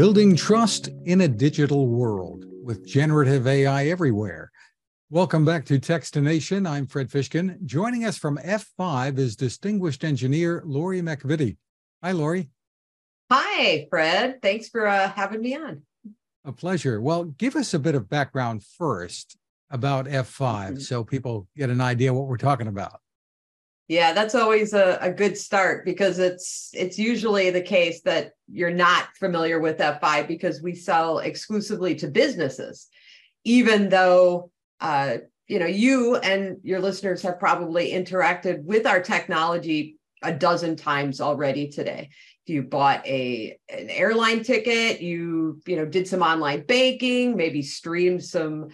Building trust in a digital world with generative AI everywhere. Welcome back to Techstination. I'm Fred Fishkin. Joining us from F5 is distinguished engineer Lori MacVittie. Hi, Lori. Hi, Fred. Thanks for uh, having me on. A pleasure. Well, give us a bit of background first about F5 mm-hmm. so people get an idea what we're talking about. Yeah, that's always a, a good start because it's it's usually the case that you're not familiar with F5 because we sell exclusively to businesses, even though uh, you know you and your listeners have probably interacted with our technology a dozen times already today. If you bought a an airline ticket, you you know did some online banking, maybe streamed some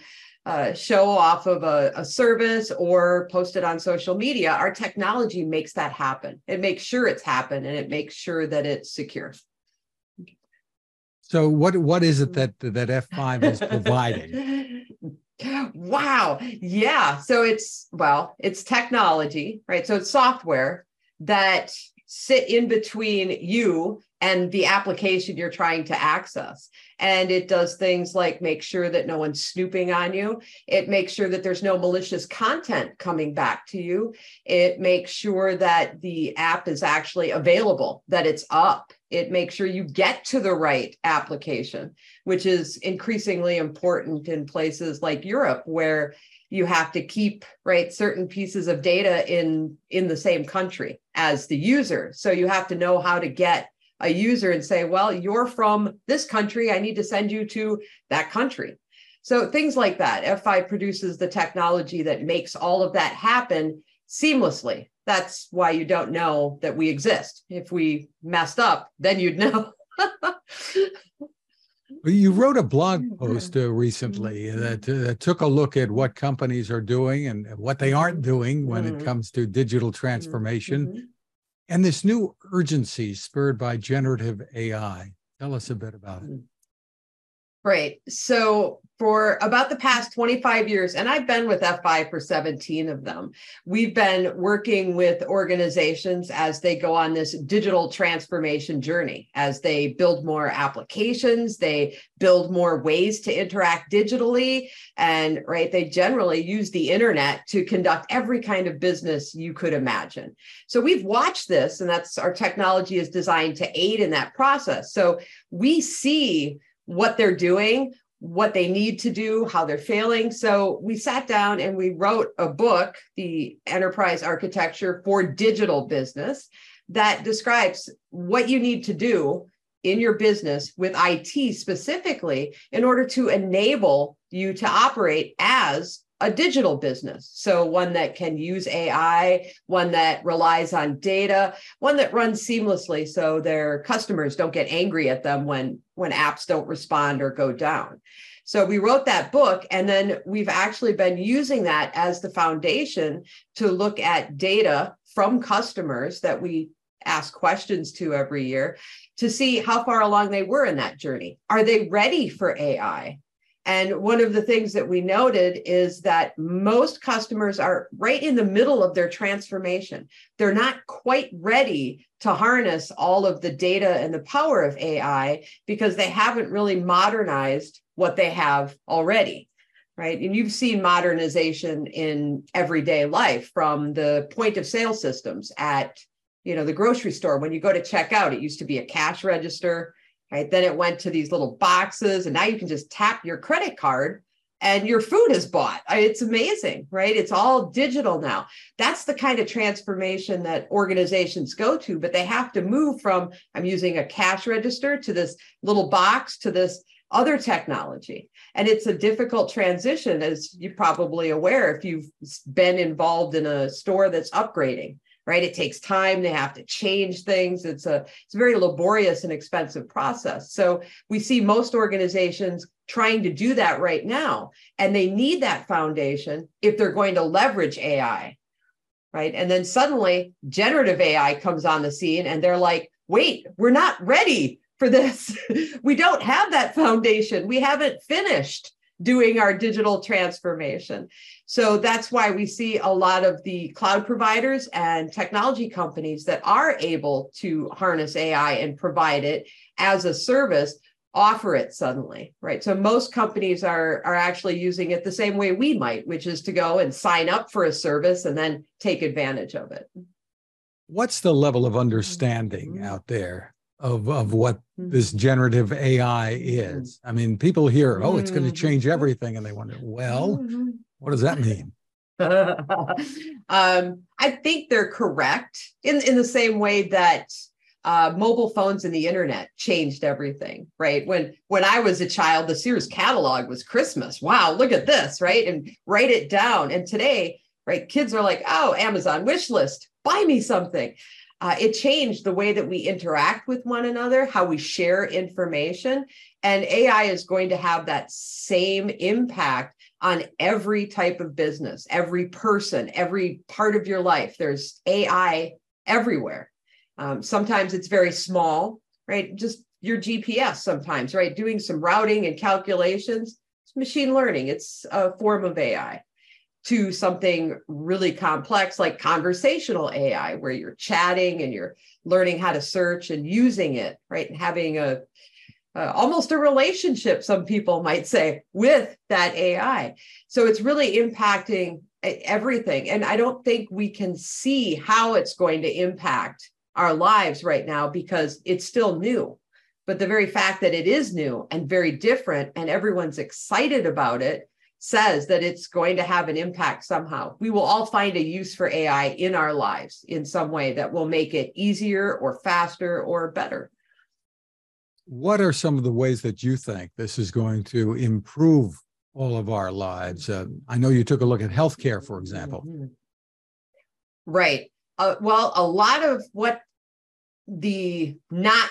uh, show off of a, a, service or post it on social media, our technology makes that happen. It makes sure it's happened and it makes sure that it's secure. So what what is it that that F5 is providing? wow. Yeah. So it's well, it's technology, right? So it's software that sit in between you and the application you're trying to access. And it does things like make sure that no one's snooping on you. It makes sure that there's no malicious content coming back to you. It makes sure that the app is actually available, that it's up. It makes sure you get to the right application, which is increasingly important in places like Europe, where you have to keep right certain pieces of data in in the same country as the user. So you have to know how to get a user and say well you're from this country. I need to send you to that country. So things like that. F5 produces the technology that makes all of that happen seamlessly that's why you don't know that we exist if we messed up then you'd know You wrote a blog mm-hmm. post uh, recently mm-hmm. that, uh, took a look at what companies are doing and what they aren't doing when mm-hmm. it comes to digital transformation mm-hmm. and this new urgency spurred by generative AI. Tell us a bit about it. Right. So for about the past 25 years, and I've been with F5 for 17 of them, we've been working with organizations as they go on this digital transformation journey, as they build more applications, they build more ways to interact digitally. And right, they generally use the internet to conduct every kind of business you could imagine. So we've watched this, and that's our technology is designed to aid in that process. So we see what they're doing, what they need to do, how they're failing. So we sat down and we wrote a book, The Enterprise Architecture for Digital Business, that describes what you need to do in your business with IT specifically in order to enable you to operate as a digital business. So, one that can use AI, one that relies on data, one that runs seamlessly so their customers don't get angry at them when, when apps don't respond or go down. So, we wrote that book, and then we've actually been using that as the foundation to look at data from customers that we ask questions to every year to see how far along they were in that journey. Are they ready for AI? And one of the things that we noted is that most customers are right in the middle of their transformation. They're not quite ready to harness all of the data and the power of AI because they haven't really modernized what they have already. Right. And you've seen modernization in everyday life from the point of sale systems at you know the grocery store when you go to check out it used to be a cash register right? Then it went to these little boxes, and now you can just tap your credit card and your food is bought. It's amazing, right? It's all digital now. That's the kind of transformation that organizations go to, but they have to move from I'm using a cash register to this little box to this other technology. And it's a difficult transition, as you're probably aware if you've been involved in a store that's upgrading right? It takes time. They have to change things. It's a it's a very laborious and expensive process. So we see most organizations trying to do that right now and they need that foundation if they're going to leverage ai right? And then suddenly generative ai comes on the scene and they're like wait we're not ready for this. We don't have that foundation. We haven't finished doing our digital transformation. So that's why we see a lot of the cloud providers and technology companies that are able to harness AI and provide it as a service offer it suddenly, right? So most companies are are actually using it the same way we might, which is to go and sign up for a service and then take advantage of it. What's the level of understanding mm-hmm. out there of of what mm-hmm. this generative AI mm-hmm. is? I mean, people hear, "Oh, it's going to change mm-hmm. everything," and they wonder, "Well, mm-hmm. what does that mean?" um, I think they're correct in in the same way that uh, mobile phones and the internet changed everything, right? When when I was a child, the Sears catalog was Christmas. Wow, look at this, right? And write it down. And today, right, kids are like, oh, Amazon wish list, buy me something. Uh, it changed the way that we interact with one another, how we share information. And AI is going to have that same impact on every type of business, every person, every part of your life. There's AI everywhere. Um, sometimes it's very small, right? Just your GPS sometimes, right? Doing some routing and calculations. It's machine learning, it's a form of AI to something really complex like conversational AI, where you're chatting and you're learning how to search and using it, right? And having a uh, almost a relationship, some people might say, with that AI. So it's really impacting everything. And I don't think we can see how it's going to impact our lives right now because it's still new. But the very fact that it is new and very different and everyone's excited about it says that it's going to have an impact somehow. We will all find a use for AI in our lives in some way that will make it easier or faster or better. What are some of the ways that you think this is going to improve all of our lives? Uh, I know you took a look at healthcare, for example. Mm-hmm. Right. Uh, well, a lot of what the not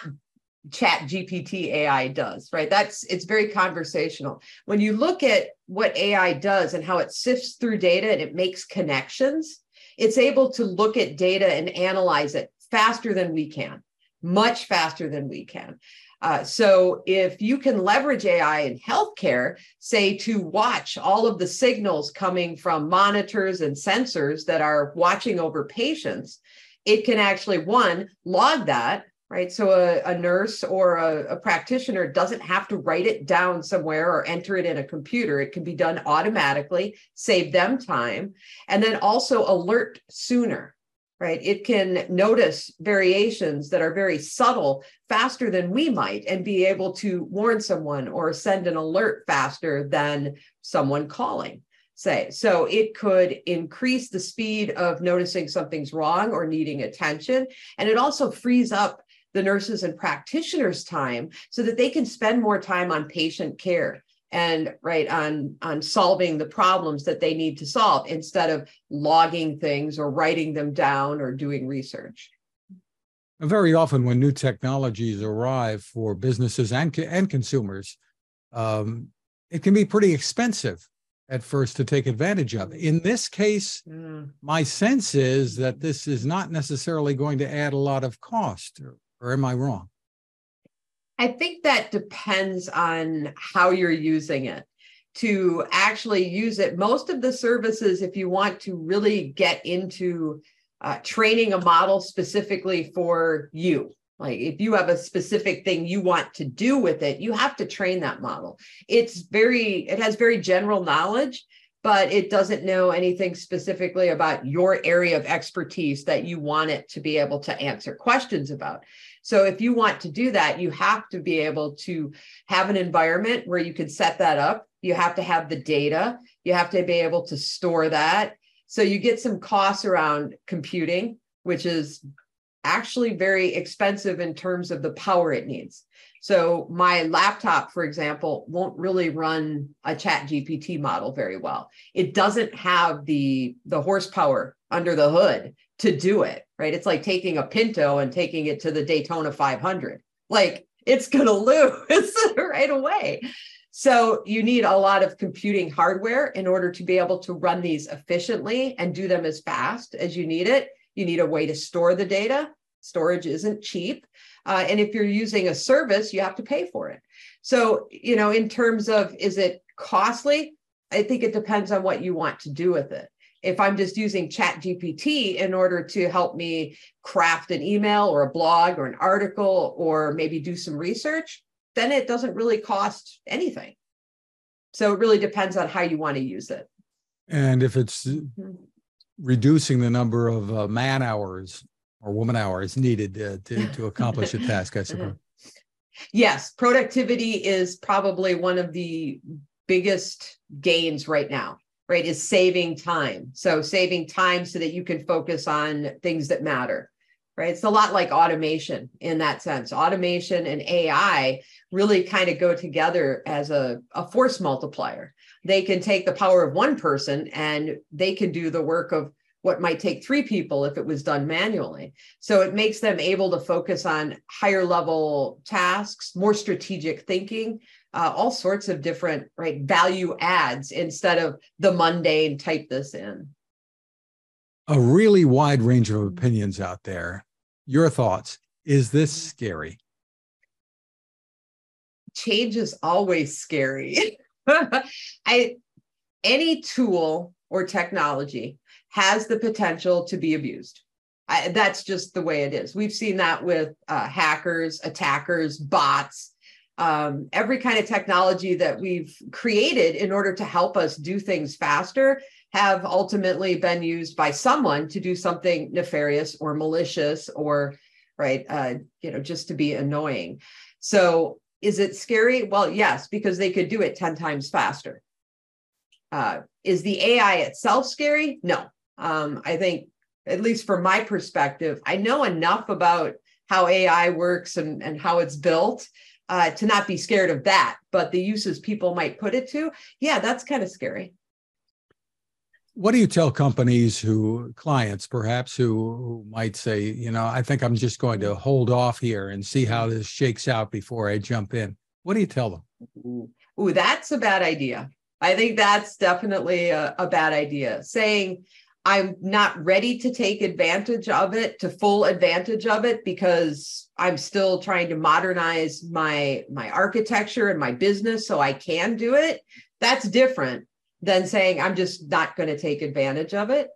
chat gpt ai does right? That's it's very conversational. When you look at what ai does and how it sifts through data and it makes connections it's able to look at data and analyze it faster than we can much faster than we can. Uh, so if you can leverage AI in healthcare, say to watch all of the signals coming from monitors and sensors that are watching over patients, it can actually one log that right so a, a nurse or a, a, practitioner doesn't have to write it down somewhere or enter it in a computer it can be done automatically save them time and then also alert sooner right it can notice variations that are very subtle faster than we might and be able to warn someone or send an alert faster than someone calling say. So it could increase the speed of noticing something's wrong or needing attention. And it also frees up the nurses and practitioners' time so that they can spend more time on patient care and right on on solving the problems that they need to solve instead of logging things or writing them down or doing research very often when new technologies arrive for businesses and, and consumers um, it can be pretty expensive at first to take advantage of. In this case, mm. my sense is that this is not necessarily going to add a lot of cost, or, am I wrong? I think that depends on how you're using it. To actually use it, most of the services, if you want to really get into uh, training a model specifically for you, like if you have a specific thing you want to do with it, you have to train that model. It's very, it has very general knowledge, but it doesn't know anything specifically about your area of expertise that you want it to be able to answer questions about. So if you want to do that, you have to be able to have an environment where you can set that up. You have to have the data. You have to be able to store that. So you get some costs around computing, which is actually very expensive in terms of the power it needs. So my laptop, for example, won't really run a chat GPT model very well. It doesn't have the, the horsepower under the hood to do it, right? It's like taking a Pinto and taking it to the Daytona 500. Like it's going to lose right away. So you need a lot of computing hardware in order to be able to run these efficiently and do them as fast as you need it. You need a way to store the data. Storage isn't cheap. Uh, and if you're using a service, you have to pay for it. So, you know, in terms of is it costly? I think it depends on what you want to do with it. If I'm just using Chat GPT in order to help me craft an email or a blog or an article or maybe do some research, then it doesn't really cost anything. So it really depends on how you want to use it. And if it's mm-hmm. reducing the number of uh, man hours or woman hours needed uh, to, to accomplish a task, I suppose. Yes, productivity is probably one of the biggest gains right now, right? Is saving time. So saving time so that you can focus on things that matter, right? It's a lot like automation in that sense. Automation and AI really kind of go together as a, a force multiplier. They can take the power of one person and they can do the work of what might take three people if it was done manually. So it makes them able to focus on higher level tasks, more strategic thinking, uh, all sorts of different right value adds instead of the mundane type this in. A really wide range of opinions out there. Your thoughts? Is this scary? Change is always scary. I any tool or technology has the potential to be abused. I, that's just the way it is. We've seen that with uh, hackers, attackers, bots, um, every kind of technology that we've created in order to help us do things faster have ultimately been used by someone to do something nefarious or malicious or right uh, you know just to be annoying. So is it scary? Well yes because they could do it 10 times faster. Uh, is the ai itself scary? No um, I think, at least from my perspective, I know enough about how AI works and, and how it's built uh, to not be scared of that. But the uses people might put it to, yeah, that's kind of scary. What do you tell companies who, clients perhaps, who, who might say, you know, I think I'm just going to hold off here and see how this shakes out before I jump in? What do you tell them? Ooh, Ooh that's a bad idea. I think that's definitely a, a bad idea. Saying, I'm not ready to take advantage of it to full advantage of it because I'm still trying to modernize my my architecture and my business so I can do it. That's different than saying I'm just not going to take advantage of it.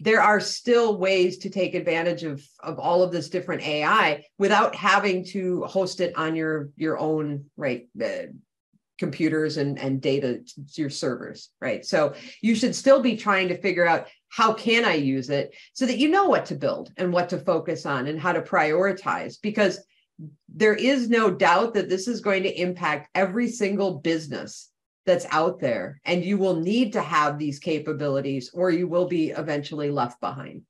There are still ways to take advantage of of all of this different AI without having to host it on your your own right uh, computers and, and data your servers right? So you should still be trying to figure out how can i use it so that you know what to build and what to focus on and how to prioritize because there is no doubt that this is going to impact every single business that's out there and you will need to have these capabilities or you will be eventually left behind.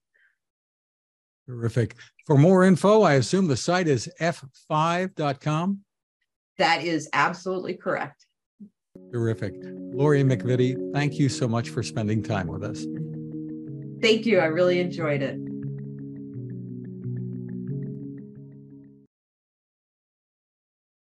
Terrific. For more info i assume the site is f5.com that is absolutely correct. Terrific. Lori MacVittie, thank you so much for spending time with us. Thank you. I really enjoyed it.